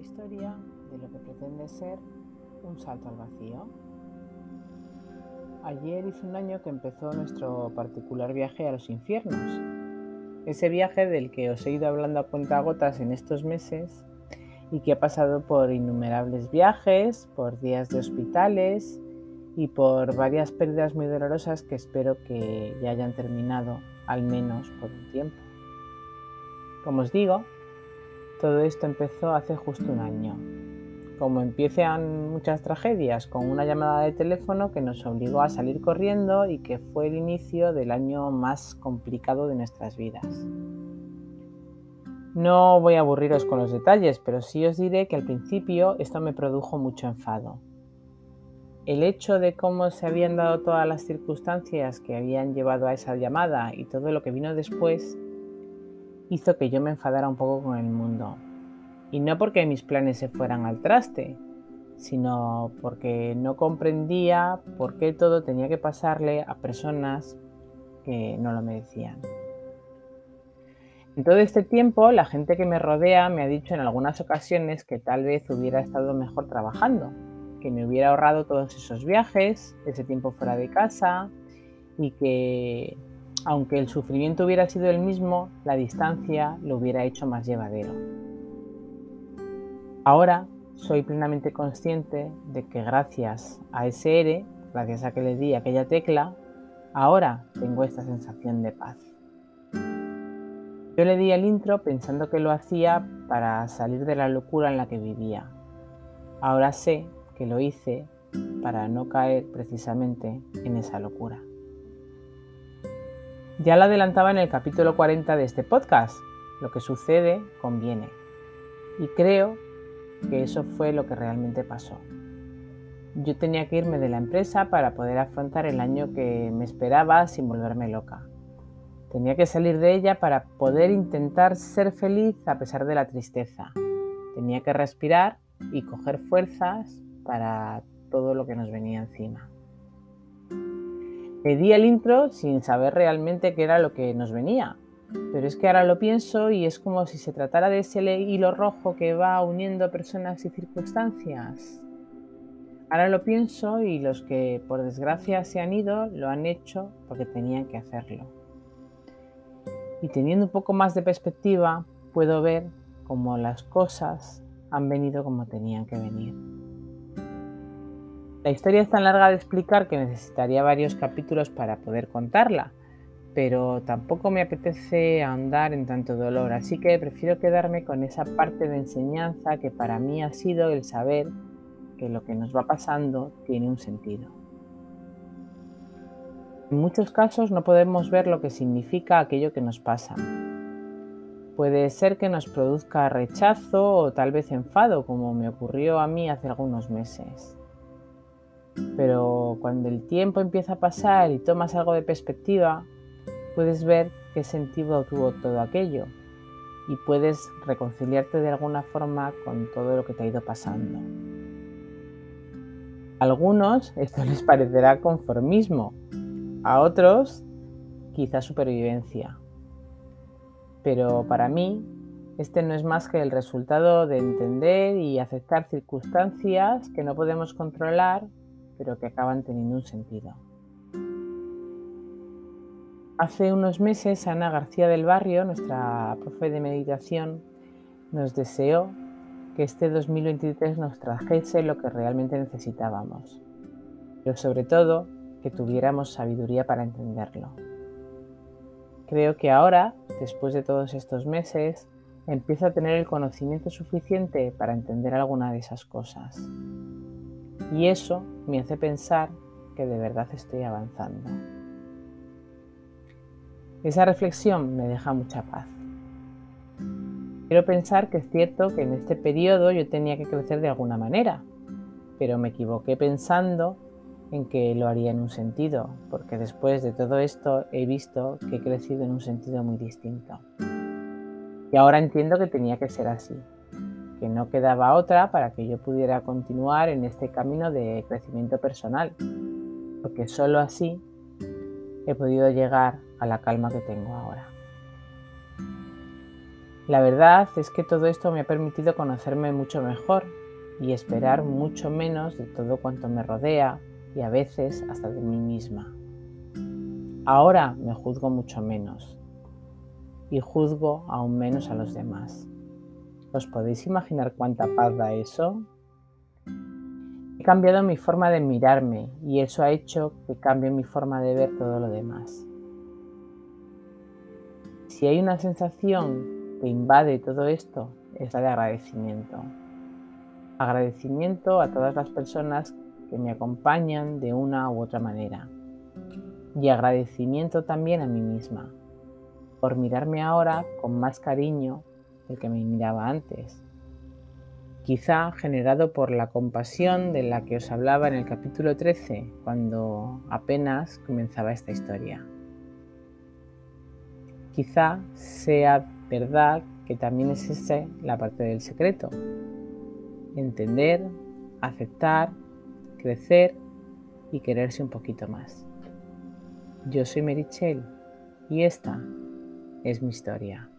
Historia de lo que pretende ser un salto al vacío. Ayer hizo un año que empezó nuestro particular viaje a los infiernos. Ese viaje del que os he ido hablando a cuentagotas en estos meses y que ha pasado por innumerables viajes, por días de hospitales y por varias pérdidas muy dolorosas que espero que ya hayan terminado, al menos por un tiempo. Como os digo, todo esto empezó hace justo un año. Como empiezan muchas tragedias, con una llamada de teléfono que nos obligó a salir corriendo y que fue el inicio del año más complicado de nuestras vidas. No voy a aburriros con los detalles, pero sí os diré que al principio esto me produjo mucho enfado. El hecho de cómo se habían dado todas las circunstancias que habían llevado a esa llamada y todo lo que vino después hizo que yo me enfadara un poco con el mundo. Y no porque mis planes se fueran al traste, sino porque no comprendía por qué todo tenía que pasarle a personas que no lo merecían. En todo este tiempo, la gente que me rodea me ha dicho en algunas ocasiones que tal vez hubiera estado mejor trabajando, que me hubiera ahorrado todos esos viajes, ese tiempo fuera de casa y que aunque el sufrimiento hubiera sido el mismo, la distancia lo hubiera hecho más llevadero. Ahora soy plenamente consciente de que gracias a ese ERE, gracias a que le di aquella tecla, ahora tengo esta sensación de paz. Yo le di el intro pensando que lo hacía para salir de la locura en la que vivía. Ahora sé que lo hice para no caer precisamente en esa locura. Ya lo adelantaba en el capítulo 40 de este podcast. Lo que sucede conviene. Y creo que eso fue lo que realmente pasó. Yo tenía que irme de la empresa para poder afrontar el año que me esperaba sin volverme loca. Tenía que salir de ella para poder intentar ser feliz a pesar de la tristeza. Tenía que respirar y coger fuerzas para todo lo que nos venía encima. Pedí el intro sin saber realmente qué era lo que nos venía. Pero es que ahora lo pienso y es como si se tratara de ese hilo rojo que va uniendo personas y circunstancias. Ahora lo pienso y los que por desgracia se han ido lo han hecho porque tenían que hacerlo. Y teniendo un poco más de perspectiva, puedo ver cómo las cosas han venido como tenían que venir. La historia es tan larga de explicar que necesitaría varios capítulos para poder contarla, pero tampoco me apetece ahondar en tanto dolor, así que prefiero quedarme con esa parte de enseñanza que para mí ha sido el saber que lo que nos va pasando tiene un sentido. En muchos casos no podemos ver lo que significa aquello que nos pasa. Puede ser que nos produzca rechazo o tal vez enfado, como me ocurrió a mí hace algunos meses. Pero cuando el tiempo empieza a pasar y tomas algo de perspectiva, puedes ver qué sentido tuvo todo aquello y puedes reconciliarte de alguna forma con todo lo que te ha ido pasando. A algunos esto les parecerá conformismo, a otros quizá supervivencia. Pero para mí, este no es más que el resultado de entender y aceptar circunstancias que no podemos controlar pero que acaban teniendo un sentido. Hace unos meses Ana García del Barrio, nuestra profe de meditación, nos deseó que este 2023 nos trajese lo que realmente necesitábamos, pero sobre todo que tuviéramos sabiduría para entenderlo. Creo que ahora, después de todos estos meses, empiezo a tener el conocimiento suficiente para entender alguna de esas cosas. Y eso me hace pensar que de verdad estoy avanzando. Esa reflexión me deja mucha paz. Quiero pensar que es cierto que en este periodo yo tenía que crecer de alguna manera, pero me equivoqué pensando en que lo haría en un sentido, porque después de todo esto he visto que he crecido en un sentido muy distinto. Y ahora entiendo que tenía que ser así que no quedaba otra para que yo pudiera continuar en este camino de crecimiento personal, porque solo así he podido llegar a la calma que tengo ahora. La verdad es que todo esto me ha permitido conocerme mucho mejor y esperar mucho menos de todo cuanto me rodea y a veces hasta de mí misma. Ahora me juzgo mucho menos y juzgo aún menos a los demás. ¿Os podéis imaginar cuánta paz da eso? He cambiado mi forma de mirarme y eso ha hecho que cambie mi forma de ver todo lo demás. Si hay una sensación que invade todo esto, es la de agradecimiento. Agradecimiento a todas las personas que me acompañan de una u otra manera. Y agradecimiento también a mí misma, por mirarme ahora con más cariño del que me miraba antes. Quizá generado por la compasión de la que os hablaba en el capítulo 13, cuando apenas comenzaba esta historia. Quizá sea verdad que también es esa la parte del secreto. Entender, aceptar, crecer y quererse un poquito más. Yo soy Merichel y esta es mi historia.